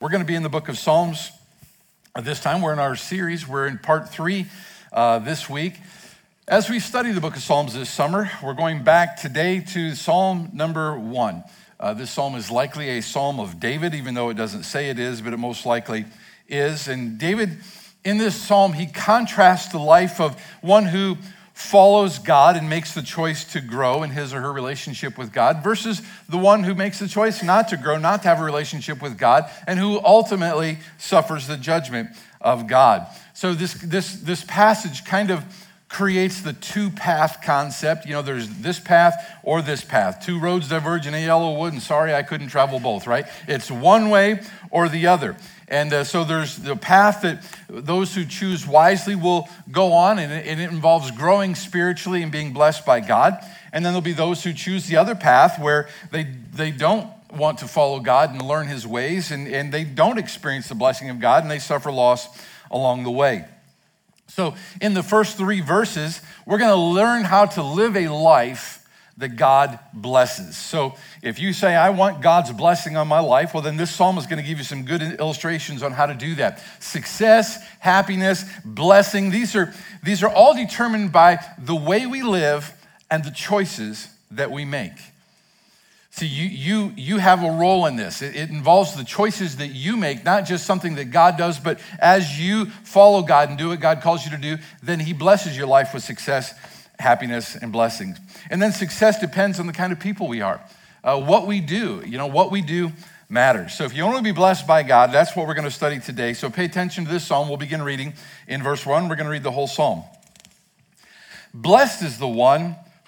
We're going to be in the book of Psalms this time. We're in our series. We're in part three uh, this week. As we study the book of Psalms this summer, we're going back today to Psalm number one. Uh, this psalm is likely a psalm of David, even though it doesn't say it is, but it most likely is. And David, in this psalm, he contrasts the life of one who follows God and makes the choice to grow in his or her relationship with God versus the one who makes the choice not to grow, not to have a relationship with God, and who ultimately suffers the judgment of God. So this, this, this passage kind of creates the two path concept. You know, there's this path or this path. Two roads diverge in a yellow wood, and sorry, I couldn't travel both, right? It's one way or the other. And uh, so there's the path that those who choose wisely will go on, and it, and it involves growing spiritually and being blessed by God. And then there'll be those who choose the other path where they, they don't want to follow God and learn his ways, and, and they don't experience the blessing of God, and they suffer loss along the way. So, in the first three verses, we're going to learn how to live a life that God blesses. So if you say, I want God's blessing on my life, well, then this psalm is going to give you some good illustrations on how to do that. Success, happiness, blessing, these are, these are all determined by the way we live and the choices that we make. See, you, you, you have a role in this. It, it, involves the choices that you make, not just something that God does, but as you follow God and do what God calls you to do, then He blesses your life with success happiness, and blessings. And then success depends on the kind of people we are. Uh, what we do, you know, what we do matters. So if you want to be blessed by God, that's what we're going to study today. So pay attention to this psalm. We'll begin reading in verse 1. We're going to read the whole psalm. Blessed is the one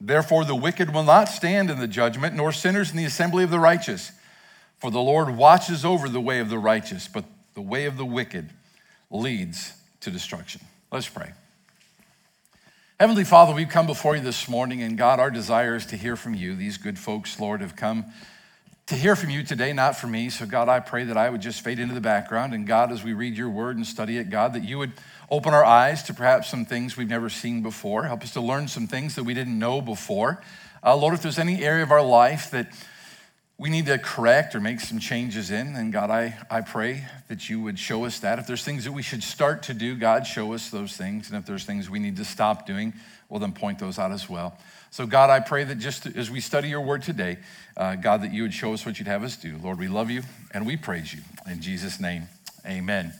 Therefore, the wicked will not stand in the judgment, nor sinners in the assembly of the righteous. For the Lord watches over the way of the righteous, but the way of the wicked leads to destruction. Let's pray. Heavenly Father, we've come before you this morning, and God, our desire is to hear from you. These good folks, Lord, have come to hear from you today, not from me. So, God, I pray that I would just fade into the background. And, God, as we read your word and study it, God, that you would open our eyes to perhaps some things we've never seen before. Help us to learn some things that we didn't know before. Uh, Lord, if there's any area of our life that we need to correct or make some changes in. And God, I, I pray that you would show us that. If there's things that we should start to do, God, show us those things. And if there's things we need to stop doing, well, then point those out as well. So, God, I pray that just as we study your word today, uh, God, that you would show us what you'd have us do. Lord, we love you and we praise you. In Jesus' name, amen.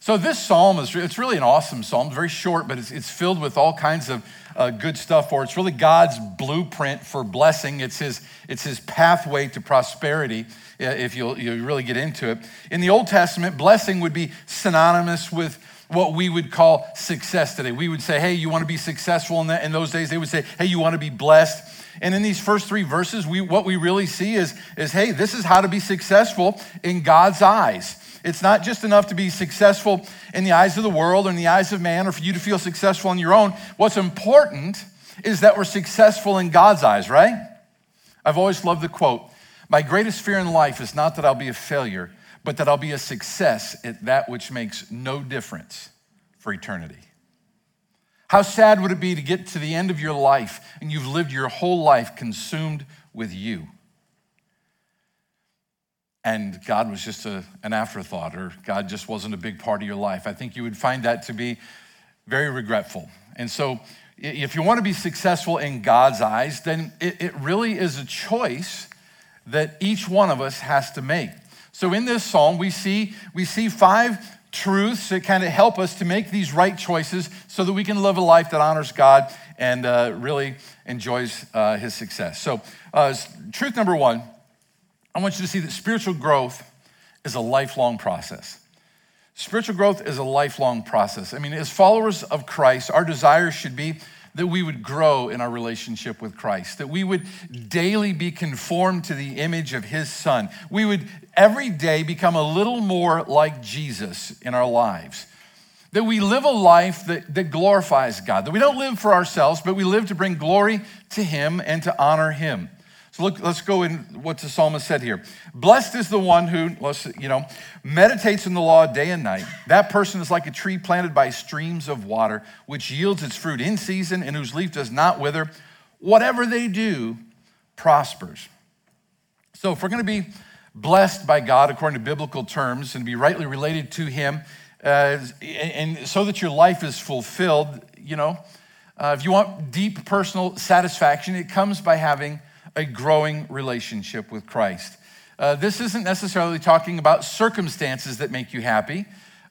So this psalm is it's really an awesome psalm. Very short, but it's, it's filled with all kinds of uh, good stuff for it. It's really God's blueprint for blessing. It's his, it's his pathway to prosperity if you'll, you really get into it. In the Old Testament, blessing would be synonymous with what we would call success today. We would say, hey, you want to be successful in, that, in those days. They would say, hey, you want to be blessed. And in these first three verses, we, what we really see is, is, hey, this is how to be successful in God's eyes. It's not just enough to be successful in the eyes of the world or in the eyes of man or for you to feel successful on your own. What's important is that we're successful in God's eyes, right? I've always loved the quote My greatest fear in life is not that I'll be a failure, but that I'll be a success at that which makes no difference for eternity. How sad would it be to get to the end of your life and you've lived your whole life consumed with you? and God was just a, an afterthought, or God just wasn't a big part of your life. I think you would find that to be very regretful. And so, if you want to be successful in God's eyes, then it, it really is a choice that each one of us has to make. So, in this psalm, we see, we see five truths that kind of help us to make these right choices so that we can live a life that honors God and uh, really enjoys uh, his success. So, uh, truth number one I want you to see that spiritual growth is a lifelong process. Spiritual growth is a lifelong process. I mean, as followers of Christ, our desire should be that we would grow in our relationship with Christ, that we would daily be conformed to the image of his son. We would every day become a little more like Jesus in our lives. that we live a life that, that glorifies God, that we don't live for ourselves, but we live to bring glory to Him and to honor Him. So look, let's go in what the psalmist said here. Blessed is the one who, you know, meditates in the law day and night. That person is like a tree planted by streams of water, which yields its fruit in season and whose leaf does not wither. Whatever they do prospers. So if we're going to be blessed by God according to biblical terms and be rightly related to Him, uh, and so that your life is fulfilled, you know, uh, if you want deep personal satisfaction, it comes by having a growing relationship with Christ. Uh, this isn't necessarily talking about circumstances that make you happy.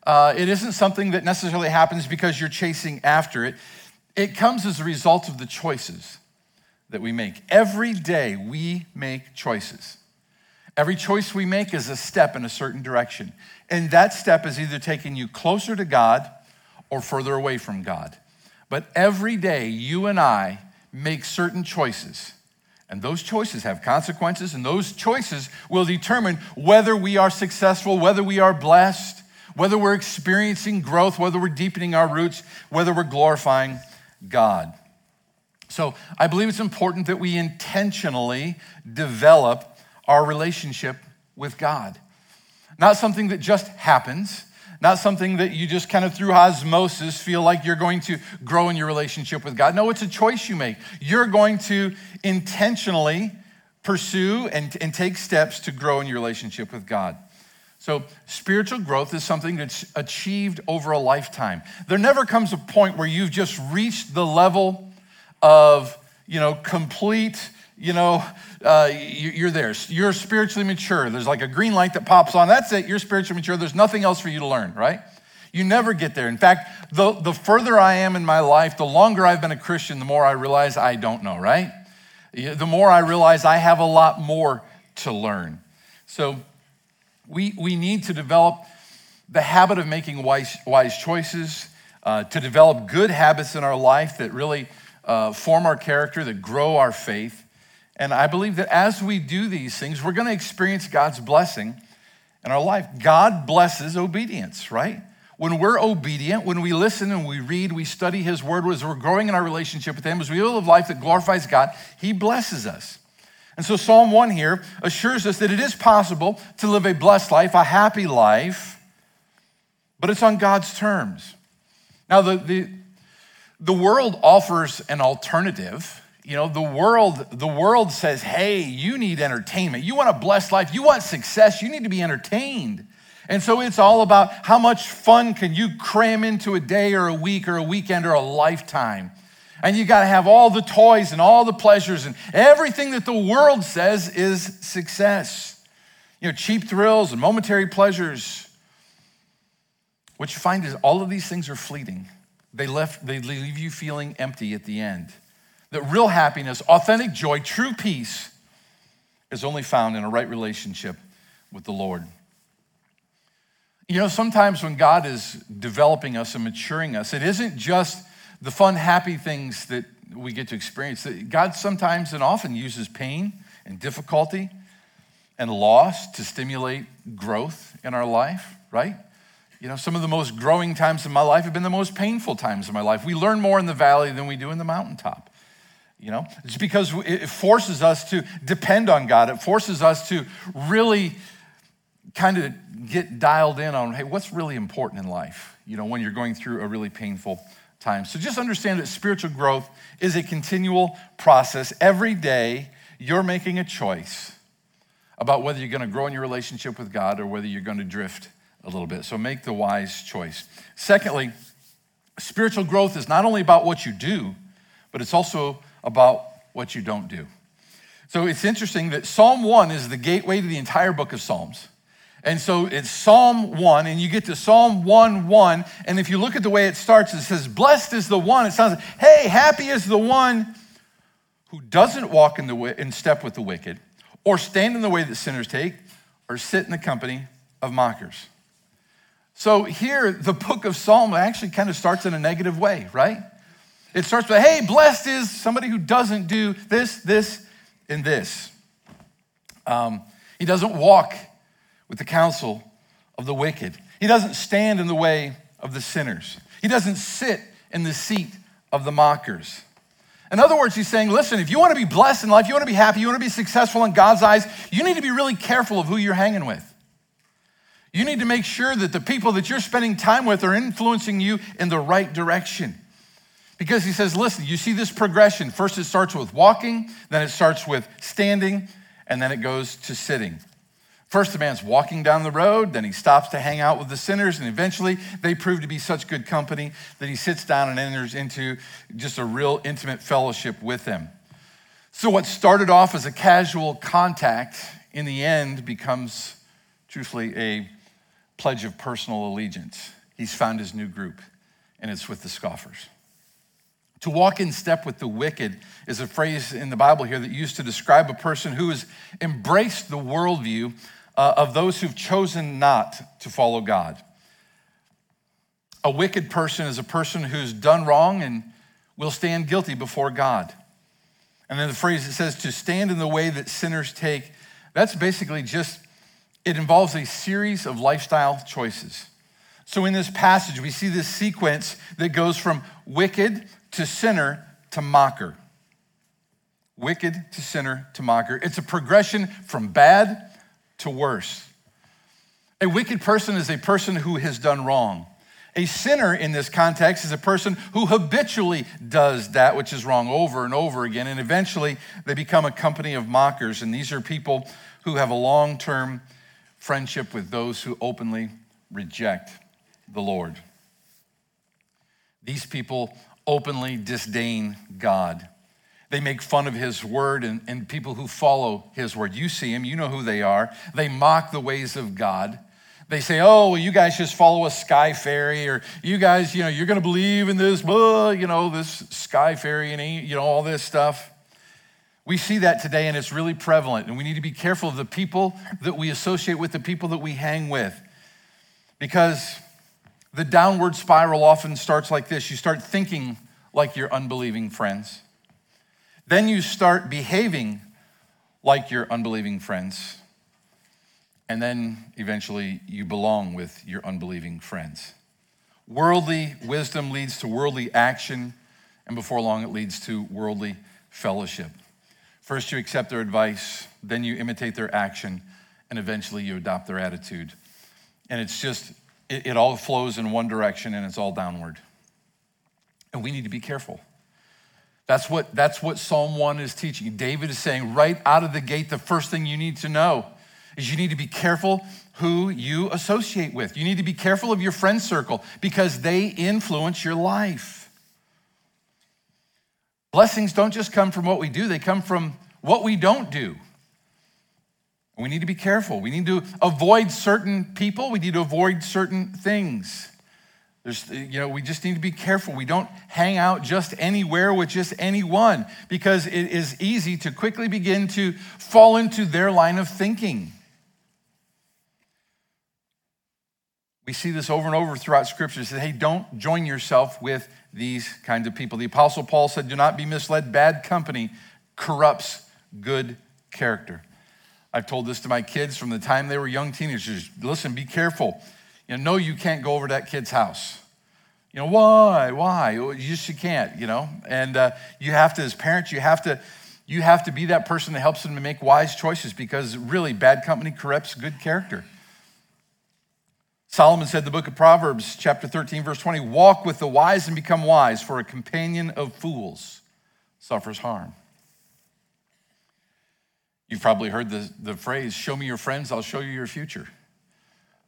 Uh, it isn't something that necessarily happens because you're chasing after it. It comes as a result of the choices that we make. Every day we make choices. Every choice we make is a step in a certain direction. And that step is either taking you closer to God or further away from God. But every day you and I make certain choices. And those choices have consequences, and those choices will determine whether we are successful, whether we are blessed, whether we're experiencing growth, whether we're deepening our roots, whether we're glorifying God. So I believe it's important that we intentionally develop our relationship with God. Not something that just happens, not something that you just kind of through osmosis feel like you're going to grow in your relationship with God. No, it's a choice you make. You're going to intentionally pursue and, and take steps to grow in your relationship with God. So, spiritual growth is something that's achieved over a lifetime. There never comes a point where you've just reached the level of, you know, complete you know, uh, you're there. You're spiritually mature. There's like a green light that pops on. That's it. You're spiritually mature. There's nothing else for you to learn, right? You never get there. In fact, the, the further I am in my life, the longer I've been a Christian, the more I realize I don't know, right? The more I realize I have a lot more to learn. So we, we need to develop the habit of making wise, wise choices, uh, to develop good habits in our life that really uh, form our character, that grow our faith. And I believe that as we do these things, we're going to experience God's blessing in our life. God blesses obedience, right? When we're obedient, when we listen and we read, we study His Word, as we're growing in our relationship with Him, as we live a life that glorifies God, He blesses us. And so Psalm 1 here assures us that it is possible to live a blessed life, a happy life, but it's on God's terms. Now, the, the, the world offers an alternative you know the world the world says hey you need entertainment. You want a blessed life. You want success. You need to be entertained. And so it's all about how much fun can you cram into a day or a week or a weekend or a lifetime. And you got to have all the toys and all the pleasures and everything that the world says is success. You know cheap thrills and momentary pleasures. What you find is all of these things are fleeting. They left they leave you feeling empty at the end that real happiness, authentic joy, true peace is only found in a right relationship with the Lord. You know, sometimes when God is developing us and maturing us, it isn't just the fun, happy things that we get to experience. God sometimes and often uses pain and difficulty and loss to stimulate growth in our life, right? You know, some of the most growing times in my life have been the most painful times in my life. We learn more in the valley than we do in the mountaintop. You know, it's because it forces us to depend on God. It forces us to really kind of get dialed in on, hey, what's really important in life, you know, when you're going through a really painful time. So just understand that spiritual growth is a continual process. Every day, you're making a choice about whether you're going to grow in your relationship with God or whether you're going to drift a little bit. So make the wise choice. Secondly, spiritual growth is not only about what you do, but it's also about what you don't do. So it's interesting that Psalm 1 is the gateway to the entire book of Psalms. And so it's Psalm 1, and you get to Psalm 1 1. And if you look at the way it starts, it says, Blessed is the one. It sounds like, hey, happy is the one who doesn't walk in, the way, in step with the wicked, or stand in the way that sinners take, or sit in the company of mockers. So here, the book of Psalm actually kind of starts in a negative way, right? It starts with, hey, blessed is somebody who doesn't do this, this, and this. Um, he doesn't walk with the counsel of the wicked. He doesn't stand in the way of the sinners. He doesn't sit in the seat of the mockers. In other words, he's saying, listen, if you want to be blessed in life, you want to be happy, you want to be successful in God's eyes, you need to be really careful of who you're hanging with. You need to make sure that the people that you're spending time with are influencing you in the right direction. Because he says, listen, you see this progression. First, it starts with walking, then it starts with standing, and then it goes to sitting. First, the man's walking down the road, then he stops to hang out with the sinners, and eventually they prove to be such good company that he sits down and enters into just a real intimate fellowship with them. So, what started off as a casual contact in the end becomes, truthfully, a pledge of personal allegiance. He's found his new group, and it's with the scoffers. To walk in step with the wicked is a phrase in the Bible here that used to describe a person who has embraced the worldview uh, of those who've chosen not to follow God. A wicked person is a person who's done wrong and will stand guilty before God. And then the phrase that says to stand in the way that sinners take, that's basically just, it involves a series of lifestyle choices. So in this passage, we see this sequence that goes from wicked to sinner to mocker. Wicked to sinner to mocker. It's a progression from bad to worse. A wicked person is a person who has done wrong. A sinner in this context is a person who habitually does that which is wrong over and over again, and eventually they become a company of mockers. And these are people who have a long term friendship with those who openly reject the Lord. These people openly disdain God. They make fun of his word and, and people who follow his word. You see them, you know who they are. They mock the ways of God. They say, oh, well, you guys just follow a sky fairy, or you guys, you know, you're going to believe in this, blah, you know, this sky fairy and, you know, all this stuff. We see that today, and it's really prevalent. And we need to be careful of the people that we associate with, the people that we hang with. Because the downward spiral often starts like this you start thinking like your unbelieving friends. Then you start behaving like your unbelieving friends. And then eventually you belong with your unbelieving friends. Worldly wisdom leads to worldly action, and before long it leads to worldly fellowship. First, you accept their advice, then you imitate their action, and eventually you adopt their attitude. And it's just, it, it all flows in one direction and it's all downward. And we need to be careful. That's what, that's what Psalm 1 is teaching. David is saying right out of the gate, the first thing you need to know is you need to be careful who you associate with. You need to be careful of your friend circle because they influence your life. Blessings don't just come from what we do, they come from what we don't do. We need to be careful. We need to avoid certain people, we need to avoid certain things. There's, you know, we just need to be careful. We don't hang out just anywhere with just anyone because it is easy to quickly begin to fall into their line of thinking. We see this over and over throughout Scripture. It says, hey, don't join yourself with these kinds of people. The Apostle Paul said, do not be misled. Bad company corrupts good character. I've told this to my kids from the time they were young teenagers. Listen, be careful you know, no, you can't go over to that kid's house. You know, why? Why? You just you can't, you know? And uh, you have to, as parents, you have to, you have to be that person that helps them to make wise choices because really bad company corrupts good character. Solomon said in the book of Proverbs, chapter 13, verse 20, walk with the wise and become wise, for a companion of fools suffers harm. You've probably heard the, the phrase, show me your friends, I'll show you your future.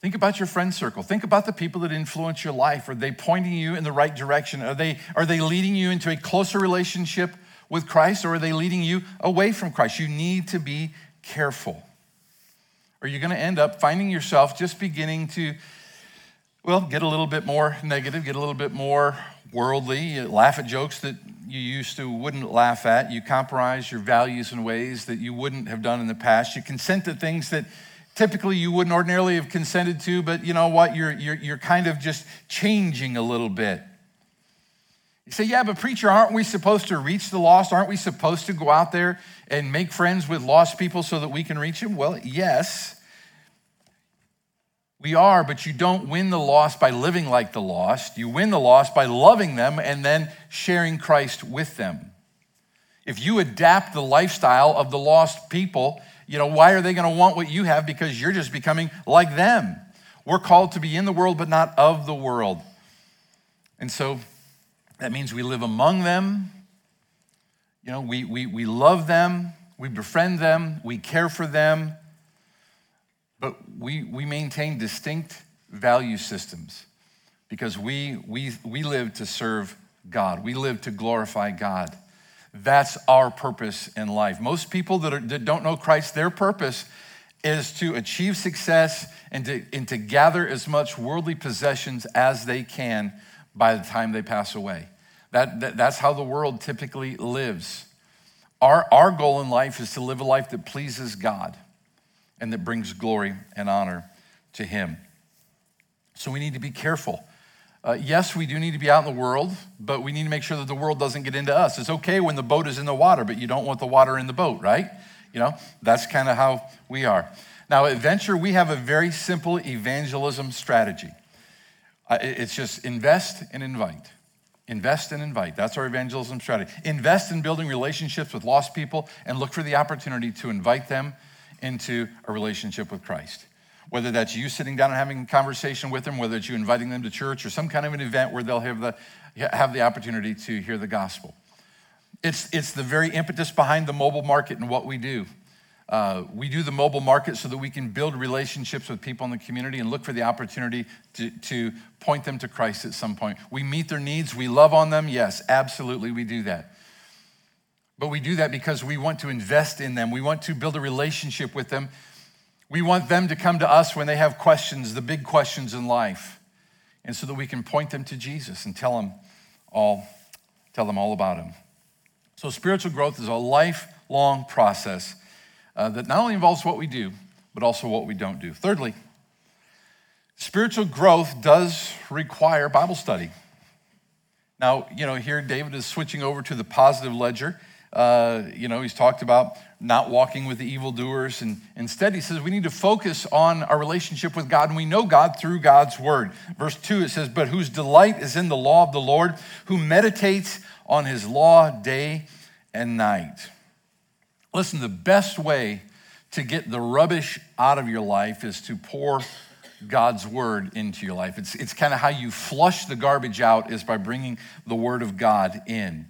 Think about your friend circle. Think about the people that influence your life. Are they pointing you in the right direction? Are they, are they leading you into a closer relationship with Christ or are they leading you away from Christ? You need to be careful. Or you're going to end up finding yourself just beginning to, well, get a little bit more negative, get a little bit more worldly, you laugh at jokes that you used to wouldn't laugh at. You compromise your values in ways that you wouldn't have done in the past. You consent to things that typically you wouldn't ordinarily have consented to, but you know what? You're, you're, you're kind of just changing a little bit. You say, yeah, but preacher, aren't we supposed to reach the lost? Aren't we supposed to go out there and make friends with lost people so that we can reach them? Well, yes. We are, but you don't win the lost by living like the lost. You win the lost by loving them and then sharing Christ with them. If you adapt the lifestyle of the lost people, you know, why are they going to want what you have? Because you're just becoming like them. We're called to be in the world, but not of the world. And so that means we live among them. You know, we, we, we love them, we befriend them, we care for them, but we, we maintain distinct value systems because we, we, we live to serve God, we live to glorify God. That's our purpose in life. Most people that, are, that don't know Christ, their purpose is to achieve success and to, and to gather as much worldly possessions as they can by the time they pass away. That, that, that's how the world typically lives. Our, our goal in life is to live a life that pleases God and that brings glory and honor to Him. So we need to be careful. Uh, yes, we do need to be out in the world, but we need to make sure that the world doesn't get into us. It's okay when the boat is in the water, but you don't want the water in the boat, right? You know, that's kind of how we are. Now, at Venture, we have a very simple evangelism strategy. Uh, it's just invest and invite. Invest and invite. That's our evangelism strategy. Invest in building relationships with lost people and look for the opportunity to invite them into a relationship with Christ. Whether that's you sitting down and having a conversation with them, whether it's you inviting them to church or some kind of an event where they'll have the, have the opportunity to hear the gospel. It's, it's the very impetus behind the mobile market and what we do. Uh, we do the mobile market so that we can build relationships with people in the community and look for the opportunity to, to point them to Christ at some point. We meet their needs, we love on them. Yes, absolutely, we do that. But we do that because we want to invest in them, we want to build a relationship with them. We want them to come to us when they have questions, the big questions in life, and so that we can point them to Jesus and tell them all, tell them all about him. So spiritual growth is a lifelong process uh, that not only involves what we do, but also what we don't do. Thirdly, spiritual growth does require Bible study. Now, you know, here David is switching over to the positive ledger. Uh, you know, he's talked about not walking with the evildoers. And instead, he says we need to focus on our relationship with God, and we know God through God's word. Verse 2, it says, But whose delight is in the law of the Lord, who meditates on his law day and night. Listen, the best way to get the rubbish out of your life is to pour God's word into your life. It's, it's kind of how you flush the garbage out is by bringing the word of God in.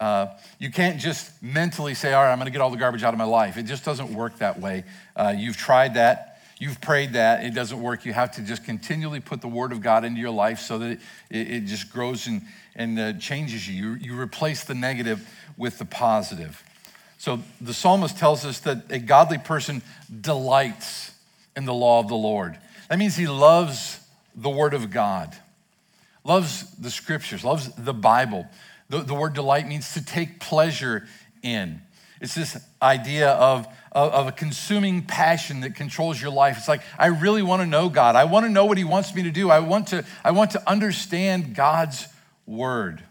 Uh, you can't just mentally say, all right, I'm going to get all the garbage out of my life. It just doesn't work that way. Uh, you've tried that. You've prayed that. It doesn't work. You have to just continually put the word of God into your life so that it, it just grows and, and uh, changes you. you. You replace the negative with the positive. So the psalmist tells us that a godly person delights in the law of the Lord. That means he loves the word of God, loves the scriptures, loves the Bible. The, the word delight means to take pleasure in. It's this idea of, of, of, a consuming passion that controls your life. It's like, I really want to know God. I want to know what He wants me to do. I want to, I want to understand God's word.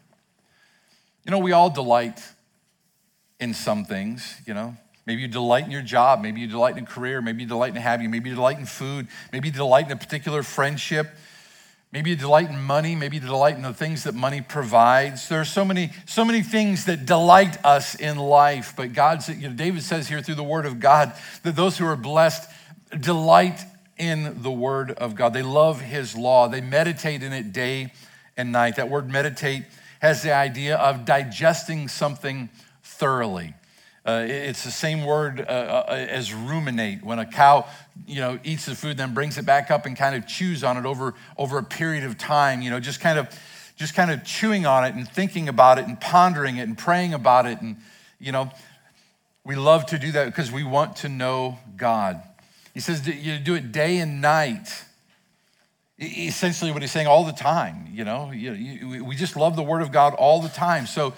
You know, we all delight in some things, you know. Maybe you delight in your job. Maybe you delight in a career. Maybe you delight in a hobby. Maybe you delight in food. Maybe you delight in a particular friendship. Maybe you delight in money. Maybe you delight in the things that money provides. There are so many, so many things that delight us in life. But God, you know, David says here through the Word of God that those who are blessed delight in the Word of God. They love His law. They meditate in it day and night. That word meditate has the idea of digesting something thoroughly. Uh, it's the same word uh, uh, as ruminate. When a cow, you know, eats the food, then brings it back up and kind of chews on it over, over a period of time, you know, just kind of, just kind of chewing on it and thinking about it and pondering it and praying about it. And, you know, we love to do that because we want to know God. He says you do it day and night. Essentially, what he's saying all the time, you know, we just love the Word of God all the time. So,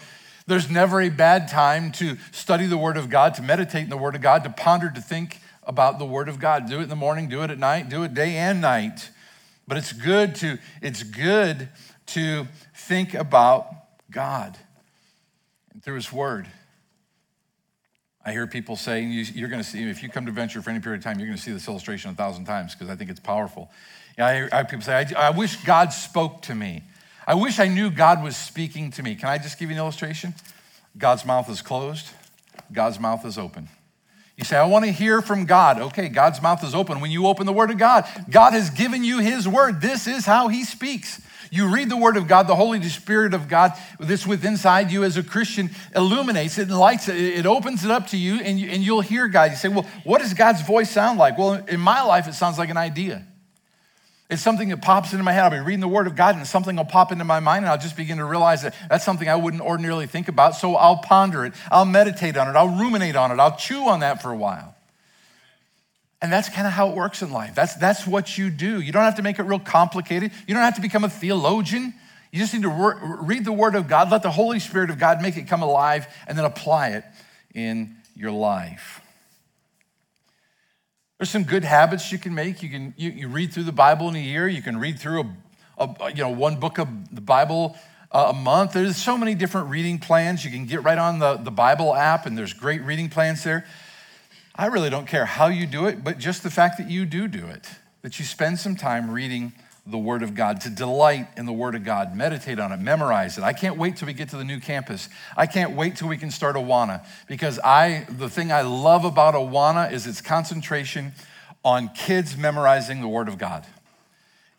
there's never a bad time to study the Word of God, to meditate in the Word of God, to ponder, to think about the Word of God. Do it in the morning, do it at night, do it day and night. But it's good to, it's good to think about God and through His Word. I hear people saying, you, are going to see, if you come to Venture for any period of time, you're going to see this illustration a thousand times because I think it's powerful. I hear, people say, I, I wish God spoke to me. I wish I knew God was speaking to me. Can I just give you an illustration? God's mouth is closed, God's mouth is open. You say, I want to hear from God. Okay, God's mouth is open. When you open the Word of God, God has given you His Word. This is how He speaks. You read the Word of God, the Holy Spirit of God that's within inside you as a Christian illuminates it and lights it. It opens it up to you and, you, and you'll hear God. You say, Well, what does God's voice sound like? Well, in my life, it sounds like an idea. It's something that pops into my head. I'll be reading the Word of God and something will pop into my mind and I'll just begin to realize that that's something I wouldn't ordinarily think about. So I'll ponder it, I'll meditate on it, I'll ruminate on it, I'll chew on that for a while. And that's kind of how it works in life. That's, that's what you do. You don't have to make it real complicated. You don't have to become a theologian. You just need to re- read the Word of God, let the Holy Spirit of God make it come alive, and then apply it in your life. There's some good habits you can make. You can you, you read through the Bible in a year. You can read through a, a you know one book of the Bible uh, a month. There's so many different reading plans. You can get right on the, the Bible app, and there's great reading plans there. I really don't care how you do it, but just the fact that you do do it, that you spend some time reading the Word of God, to delight in the Word of God, meditate on it, memorize it. I can't wait till we get to the new campus. I can't wait till we can start Awana because I, the thing I love about Awana is its concentration on kids memorizing the Word of God.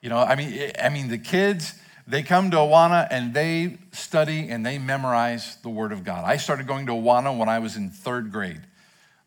You know, I mean, I mean, the kids, they come to Awana and they study and they memorize the Word of God. I started going to Awana when I was in third grade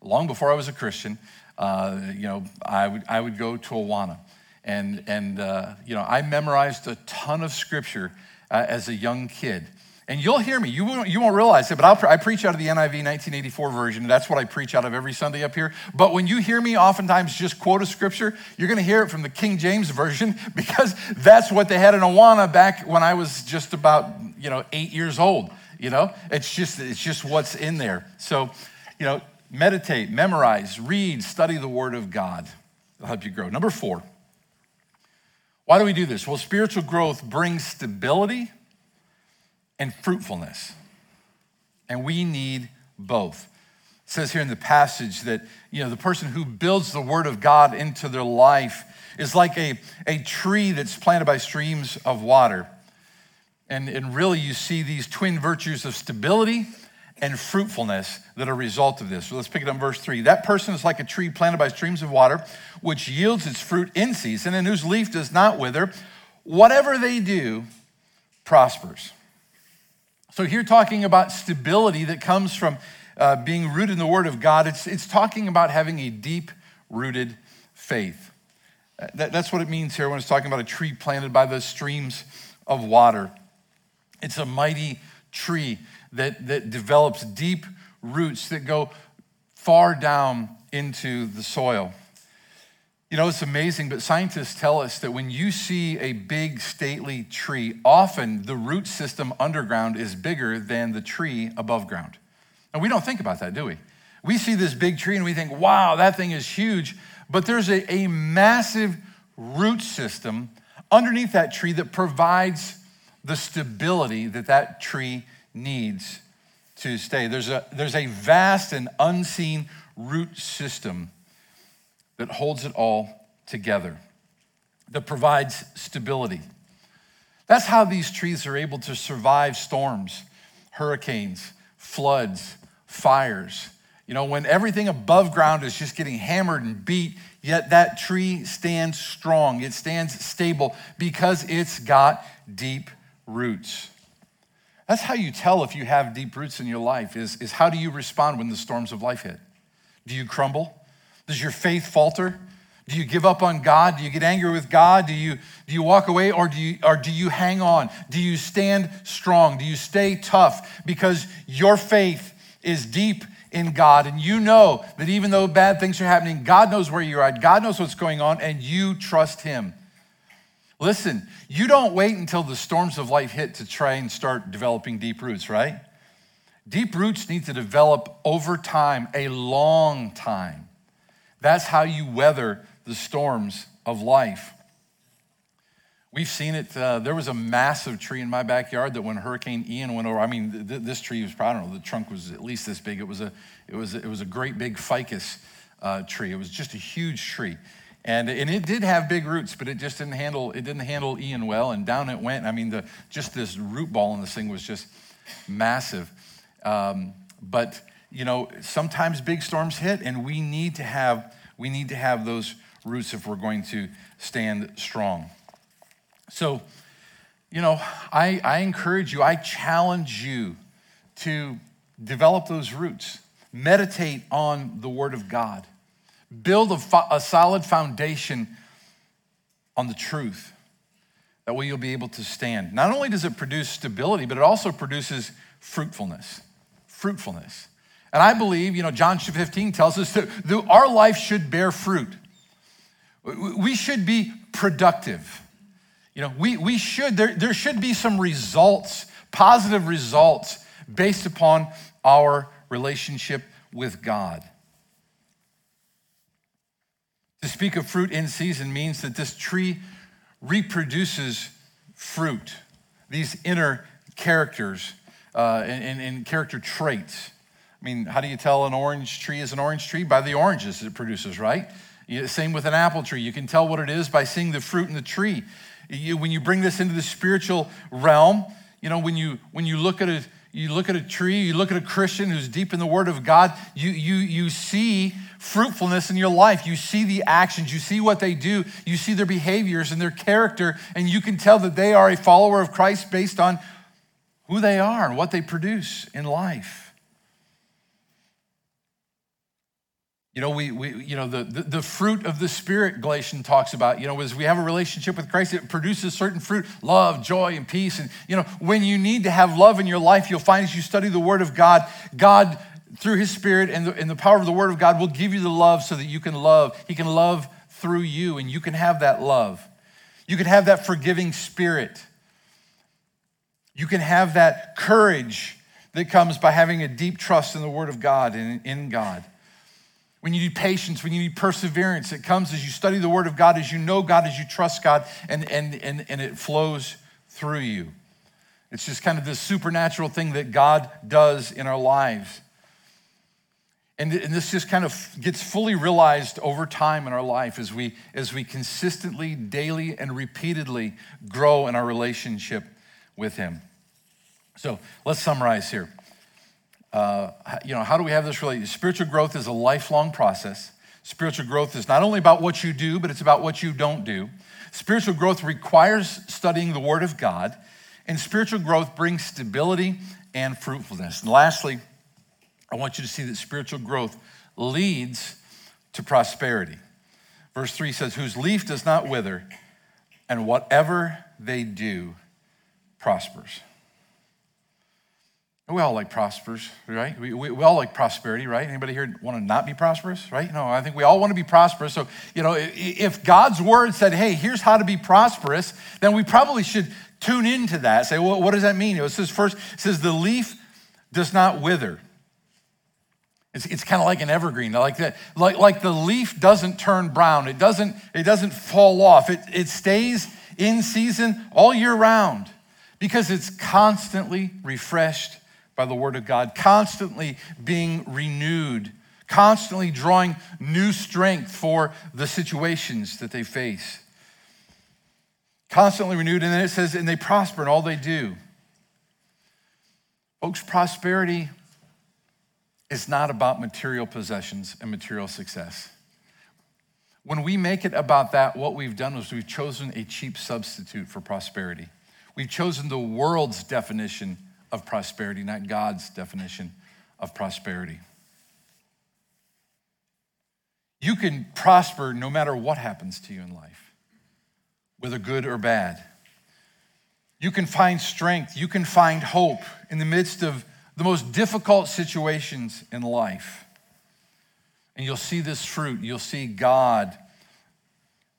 long before I was a Christian, uh, you know, I would, I would go to Awana. And, and uh, you know, I memorized a ton of scripture uh, as a young kid. And you'll hear me. You won't, you won't realize it, but I'll, I preach out of the NIV 1984 version. That's what I preach out of every Sunday up here. But when you hear me oftentimes just quote a scripture, you're going to hear it from the King James version because that's what they had in Awana back when I was just about, you know, eight years old. You know, it's just, it's just what's in there. So, you know, meditate, memorize, read, study the Word of God. It'll help you grow. Number four, why do we do this? Well, spiritual growth brings stability and fruitfulness, and we need both. It says here in the passage that you know the person who builds the Word of God into their life is like a, a tree that's planted by streams of water. And, and really, you see these twin virtues of stability and fruitfulness that are a result of this. So let's pick it up in verse 3. That person is like a tree planted by streams of water, which yields its fruit in season and whose leaf does not wither. Whatever they do prospers. So here, talking about stability that comes from uh, being rooted in the Word of God, it's, it's talking about having a deep rooted faith. That, that's what it means here when it's talking about a tree planted by the streams of water. It's a mighty tree that, that develops deep roots that go far down into the soil. You know, it's amazing, but scientists tell us that when you see a big, stately tree, often the root system underground is bigger than the tree above ground. And we don't think about that, do we? We see this big tree and we think, wow, that thing is huge. But there's a, a massive root system underneath that tree that provides the stability that that tree needs to stay. There's a, there's a vast and unseen root system that holds it all together, that provides stability. That's how these trees are able to survive storms, hurricanes, floods, fires. You know, when everything above ground is just getting hammered and beat, yet that tree stands strong. It stands stable because it's got deep roots. That's how you tell if you have deep roots in your life is, is how do you respond when the storms of life hit? Do you crumble? Does your faith falter? Do you give up on God? Do you get angry with God? Do you, do you walk away or do you, or do you hang on? Do you stand strong? Do you stay tough? Because your faith is deep in God and you know that even though bad things are happening, God knows where you're at, God knows what's going on, and you trust Him. Listen, you don't wait until the storms of life hit to try and start developing deep roots, right? Deep roots need to develop over time, a long time. That's how you weather the storms of life. We've seen it. Uh, there was a massive tree in my backyard that when Hurricane Ian went over, I mean, th- this tree was, I don't know, the trunk was at least this big. It was a, it was, it was a great big ficus uh, tree. It was just a huge tree. And, and it did have big roots, but it just didn't handle, it didn't handle Ian well. And down it went. I mean, the, just this root ball in this thing was just massive. Um, but, you know, sometimes big storms hit and we need to have, we need to have those roots if we're going to stand strong. So, you know, I, I encourage you, I challenge you to develop those roots. Meditate on the Word of God. Build a, fo- a solid foundation on the truth. That way you'll be able to stand. Not only does it produce stability, but it also produces fruitfulness. Fruitfulness. And I believe, you know, John 15 tells us that our life should bear fruit. We should be productive. You know, we, we should, there, there should be some results, positive results, based upon our relationship with God. To speak of fruit in season means that this tree reproduces fruit, these inner characters uh, and, and, and character traits. I mean, how do you tell an orange tree is an orange tree? By the oranges it produces, right? Same with an apple tree. You can tell what it is by seeing the fruit in the tree. You, when you bring this into the spiritual realm, you know, when you when you look at a you look at a tree, you look at a Christian who's deep in the Word of God, you you you see fruitfulness in your life. You see the actions, you see what they do, you see their behaviors and their character, and you can tell that they are a follower of Christ based on who they are and what they produce in life. You know, we, we you know, the, the, the, fruit of the Spirit, Galatian talks about, you know, as we have a relationship with Christ, it produces certain fruit, love, joy, and peace. And, you know, when you need to have love in your life, you'll find as you study the Word of God, God, through His Spirit and the, and the power of the Word of God, will give you the love so that you can love. He can love through you, and you can have that love. You can have that forgiving spirit. You can have that courage that comes by having a deep trust in the Word of God and in God when you need patience, when you need perseverance. It comes as you study the Word of God, as you know God, as you trust God, and, and, and, and it flows through you. It's just kind of this supernatural thing that God does in our lives. And, and this just kind of gets fully realized over time in our life as we, as we consistently, daily, and repeatedly grow in our relationship with Him. So let's summarize here uh, you know, how do we have this relationship? Spiritual growth is a lifelong process. Spiritual growth is not only about what you do, but it's about what you don't do. Spiritual growth requires studying the Word of God, and spiritual growth brings stability and fruitfulness. And lastly, I want you to see that spiritual growth leads to prosperity. Verse 3 says, Whose leaf does not wither, and whatever they do prospers. We all like prosperous, right? We, we, we, all like prosperity, right? Anybody here want to not be prosperous, right? No, I think we all want to be prosperous. So, you know, if God's word said, hey, here's how to be prosperous, then we probably should tune into that. Say, well, what does that mean? It says first, it says the leaf does not wither. It's, it's kind of like an evergreen, like that, like, like the leaf doesn't turn brown. It doesn't, it doesn't fall off. It, it stays in season all year round because it's constantly refreshed by the Word of God, constantly being renewed, constantly drawing new strength for the situations that they face. Constantly renewed, and then it says, and they prosper in all they do. Folks, prosperity is not about material possessions and material success. When we make it about that, what we've done is we've chosen a cheap substitute for prosperity. We've chosen the world's definition of prosperity, not God's definition of prosperity. You can prosper no matter what happens to you in life, whether good or bad. You can find strength, you can find hope in the midst of the most difficult situations in life. And you'll see this fruit. You'll see God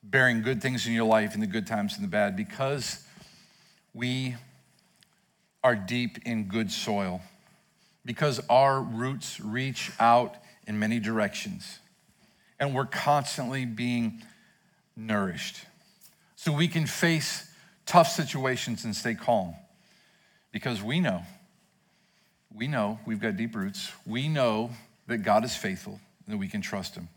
bearing good things in your life in the good times and the bad because we are deep in good soil because our roots reach out in many directions and we're constantly being nourished. So we can face tough situations and stay calm because we know, we know we've got deep roots. We know that God is faithful and that we can trust Him.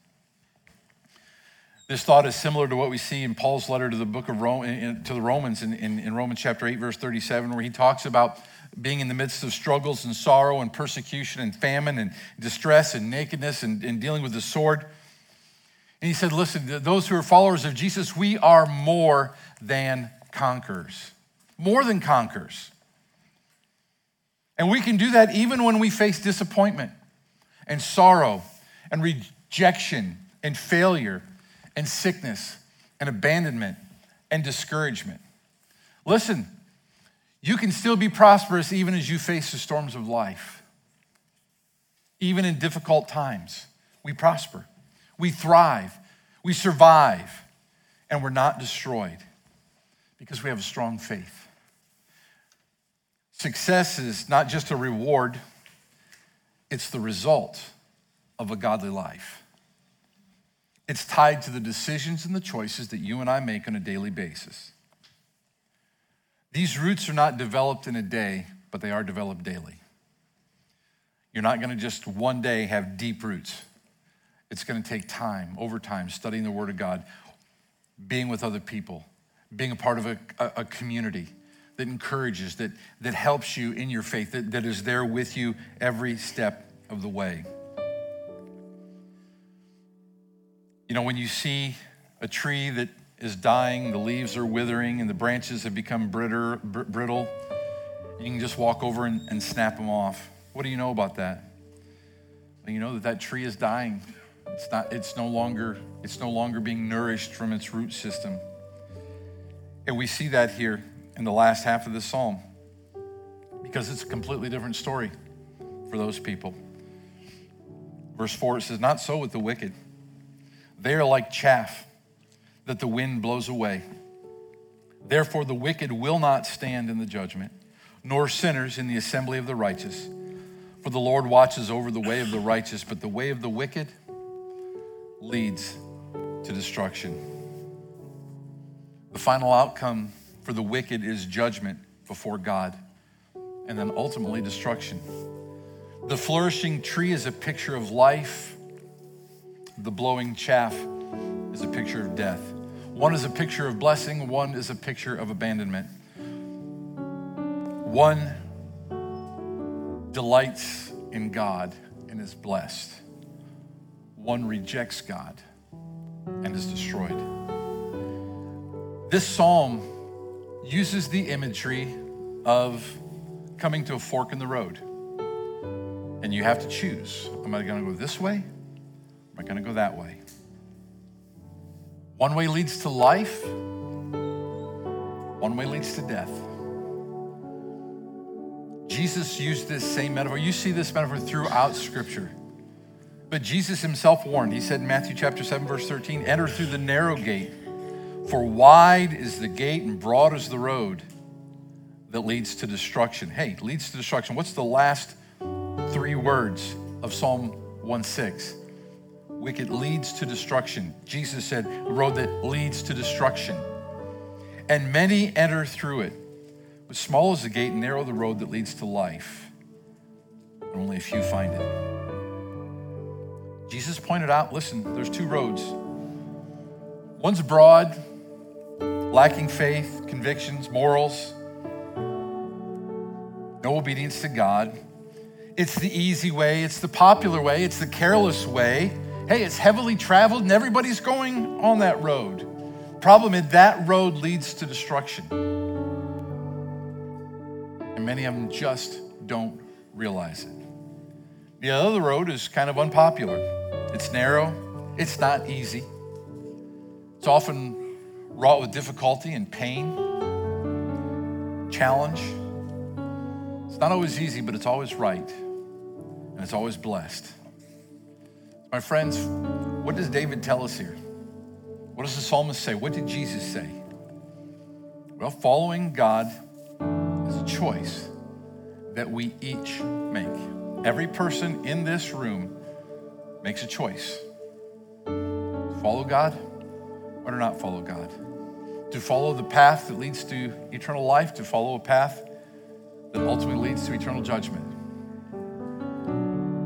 This thought is similar to what we see in Paul's letter to the book of Rome, to the Romans in, in, in Romans chapter 8, verse 37, where he talks about being in the midst of struggles and sorrow and persecution and famine and distress and nakedness and, and dealing with the sword. And he said, Listen, those who are followers of Jesus, we are more than conquerors. More than conquerors. And we can do that even when we face disappointment and sorrow and rejection and failure and sickness and abandonment and discouragement. Listen, you can still be prosperous even as you face the storms of life. Even in difficult times, we prosper, we thrive, we survive, and we're not destroyed because we have a strong faith. Success is not just a reward, it's the result of a godly life. It's tied to the decisions and the choices that you and I make on a daily basis. These roots are not developed in a day, but they are developed daily. You're not going to just one day have deep roots. It's going to take time, over time, studying the Word of God, being with other people, being a part of a, a, a community that encourages, that, that helps you in your faith, that, that is there with you every step of the way. You know, when you see a tree that is dying, the leaves are withering, and the branches have become brittle, brittle you can just walk over and, and snap them off. What do you know about that? Well, you know that that tree is dying. It's, not, it's, no longer, it's no longer being nourished from its root system. And we see that here in the last half of this psalm because it's a completely different story for those people. Verse 4 it says, Not so with the wicked. They are like chaff that the wind blows away. Therefore, the wicked will not stand in the judgment, nor sinners in the assembly of the righteous. For the Lord watches over the way of the righteous, but the way of the wicked leads to destruction. The final outcome for the wicked is judgment before God, and then ultimately destruction. The flourishing tree is a picture of life, the blowing chaff is a picture of death. One is a picture of blessing, one is a picture of abandonment. One delights in God and is blessed, one rejects God and is destroyed. This psalm uses the imagery of coming to a fork in the road. And you have to choose. Am I going to go this way? Am I going to go that way? One way leads to life, one way leads to death. Jesus used this same metaphor. You see this metaphor throughout Scripture. But Jesus himself warned. He said in Matthew chapter 7, verse 13, enter through the narrow gate, for wide is the gate and broad is the road that leads to destruction. Hey, leads to destruction. What's the last three words of Psalm 1 6? wicked leads to destruction. Jesus said, the road that leads to destruction. And many enter through it. But small is the gate and narrow the road that leads to life. And only a few find it. Jesus pointed out listen, there's two roads. One's broad, lacking faith, convictions, morals, no obedience to God. It's the easy way, it's the popular way, it's the careless way. Hey, it's heavily traveled and everybody's going on that road. Problem is, that road leads to destruction. And many of them just don't realize it. The other road is kind of unpopular. It's narrow, it's not easy. It's often wrought with difficulty and pain, challenge. It's not always easy, but it's always right, and it's always blessed. My friends, what does David tell us here? What does the psalmist say? What did Jesus say? Well, following God is a choice that we each make. Every person in this room makes a choice follow God or not follow God. To follow the path that leads to eternal life, to follow a path that ultimately leads to eternal judgment.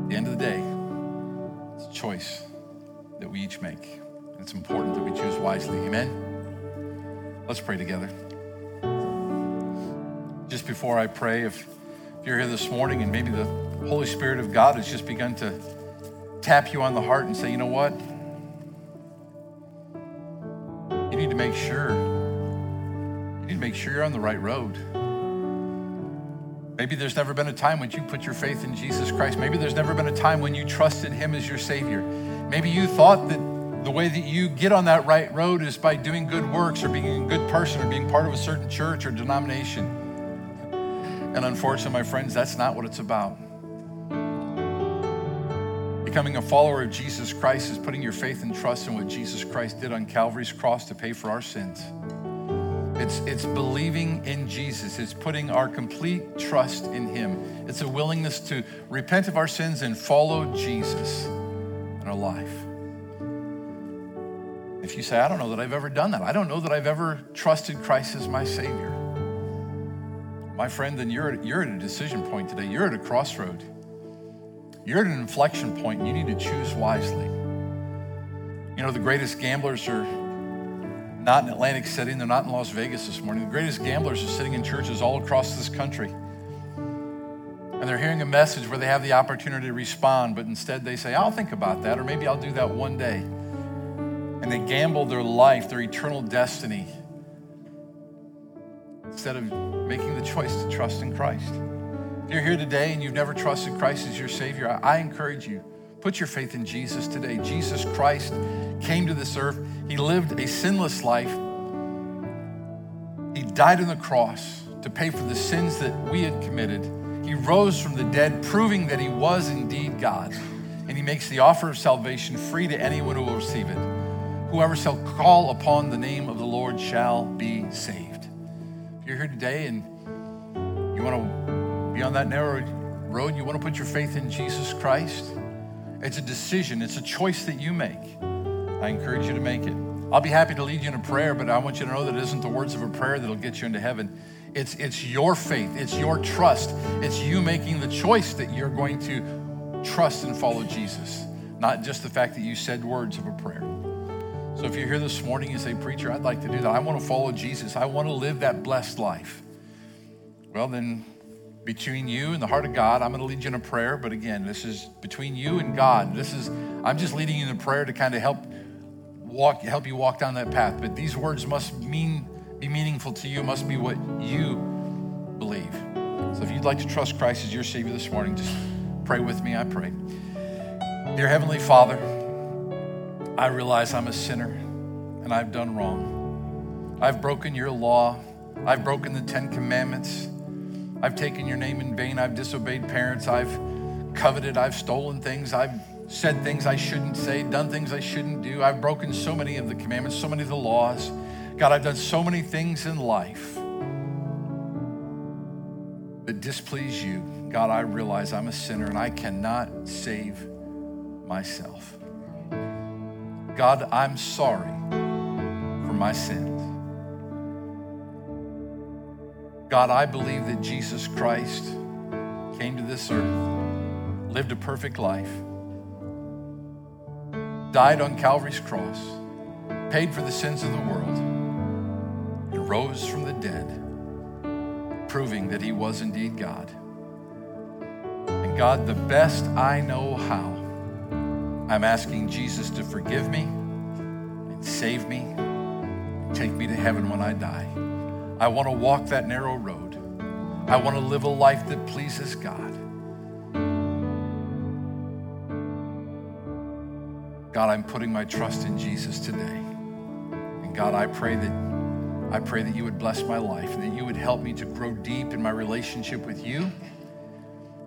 At the end of the day, it's a choice that we each make. It's important that we choose wisely. Amen? Let's pray together. Just before I pray, if, if you're here this morning and maybe the Holy Spirit of God has just begun to tap you on the heart and say, you know what? You need to make sure. To make sure you're on the right road. Maybe there's never been a time when you put your faith in Jesus Christ. Maybe there's never been a time when you trusted Him as your Savior. Maybe you thought that the way that you get on that right road is by doing good works or being a good person or being part of a certain church or denomination. And unfortunately, my friends, that's not what it's about. Becoming a follower of Jesus Christ is putting your faith and trust in what Jesus Christ did on Calvary's cross to pay for our sins. It's, it's believing in Jesus. It's putting our complete trust in Him. It's a willingness to repent of our sins and follow Jesus in our life. If you say, I don't know that I've ever done that, I don't know that I've ever trusted Christ as my Savior, my friend, then you're, you're at a decision point today. You're at a crossroad. You're at an inflection point, and you need to choose wisely. You know, the greatest gamblers are not in Atlantic City, and they're not in Las Vegas this morning. The greatest gamblers are sitting in churches all across this country. And they're hearing a message where they have the opportunity to respond, but instead they say, I'll think about that, or maybe I'll do that one day. And they gamble their life, their eternal destiny, instead of making the choice to trust in Christ. If you're here today and you've never trusted Christ as your Savior, I, I encourage you, put your faith in Jesus today. Jesus Christ came to this earth, He lived a sinless life. He died on the cross to pay for the sins that we had committed. He rose from the dead, proving that He was indeed God. And He makes the offer of salvation free to anyone who will receive it. Whoever shall call upon the name of the Lord shall be saved. If you're here today and you want to be on that narrow road, you want to put your faith in Jesus Christ, it's a decision, it's a choice that you make. I encourage you to make it. I'll be happy to lead you in a prayer, but I want you to know that it isn't the words of a prayer that'll get you into heaven. It's, it's your faith, it's your trust, it's you making the choice that you're going to trust and follow Jesus, not just the fact that you said words of a prayer. So if you're here this morning and say, Preacher, I'd like to do that. I want to follow Jesus. I want to live that blessed life. Well, then, between you and the heart of God, I'm going to lead you in a prayer. But again, this is between you and God. This is, I'm just leading you in a prayer to kind of help walk, help you walk down that path. But these words must mean, be meaningful to you, must be what you believe. So if you'd like to trust Christ as your Savior this morning, just pray with me. I pray. Dear Heavenly Father, I realize I'm a sinner and I've done wrong. I've broken your law. I've broken the Ten Commandments. I've taken your name in vain. I've disobeyed parents. I've coveted. I've stolen things. I've said things I shouldn't say, done things I shouldn't do. I've broken so many of the commandments, so many of the laws. God, I've done so many things in life that displease you. God, I realize I'm a sinner and I cannot save myself. God, I'm sorry for my sins. God, I believe that Jesus Christ came to this earth, lived a perfect life, died on Calvary's cross, paid for the sins of the world, and rose from the dead, proving that he was indeed God. And God, the best I know how, I'm asking Jesus to forgive me and save me and take me to heaven when I die. I want to walk that narrow road. I want to live a life that pleases God. God, I'm putting my trust in Jesus today. And God, I pray that I pray that you would bless my life and that you would help me to grow deep in my relationship with you.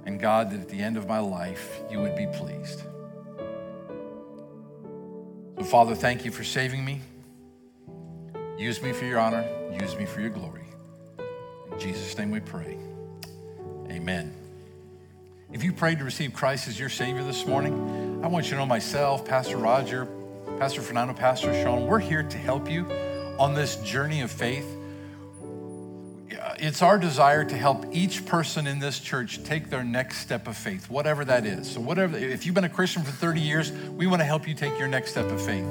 And God, that at the end of my life, you would be pleased. So, Father, thank you for saving me. Use me for your honor, use me for your glory. In Jesus' name we pray. Amen. If you prayed to receive Christ as your Savior this morning, I want you to know myself, Pastor Roger, Pastor Fernando, Pastor Sean, we're here to help you. on this journey of faith, it's our desire to help each person in this church take their next step of faith, whatever that is. So, whatever, if you've been a Christian for 30 years, we want to help you take your next step of faith.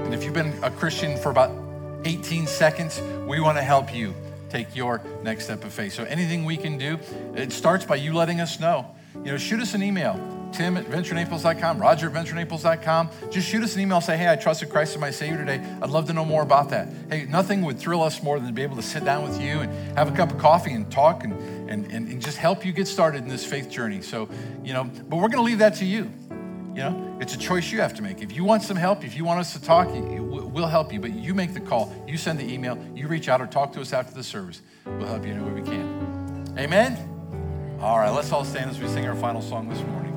And if you've been a Christian for about 18 seconds, we want to help you take your next step of faith. So, anything we can do, it starts by you letting us know. You know, shoot us an email Tim at venturenaples.com, Roger at venturenaples.com. Just shoot us an email, say, hey, I trusted Christ as my Savior today. I'd love to know more about that. Hey, nothing would thrill us more than to be able to sit down with you and have a cup of coffee and talk and, and, and, and just help you get started in this faith journey. So, you know, but we're going to leave that to you. You know, it's a choice you have to make. If you want some help, if you want us to talk, we'll help you. But you make the call, you send the email, you reach out or talk to us after the service. We'll help you in any way we can. Amen? All right, let's all stand as we sing our final song this morning.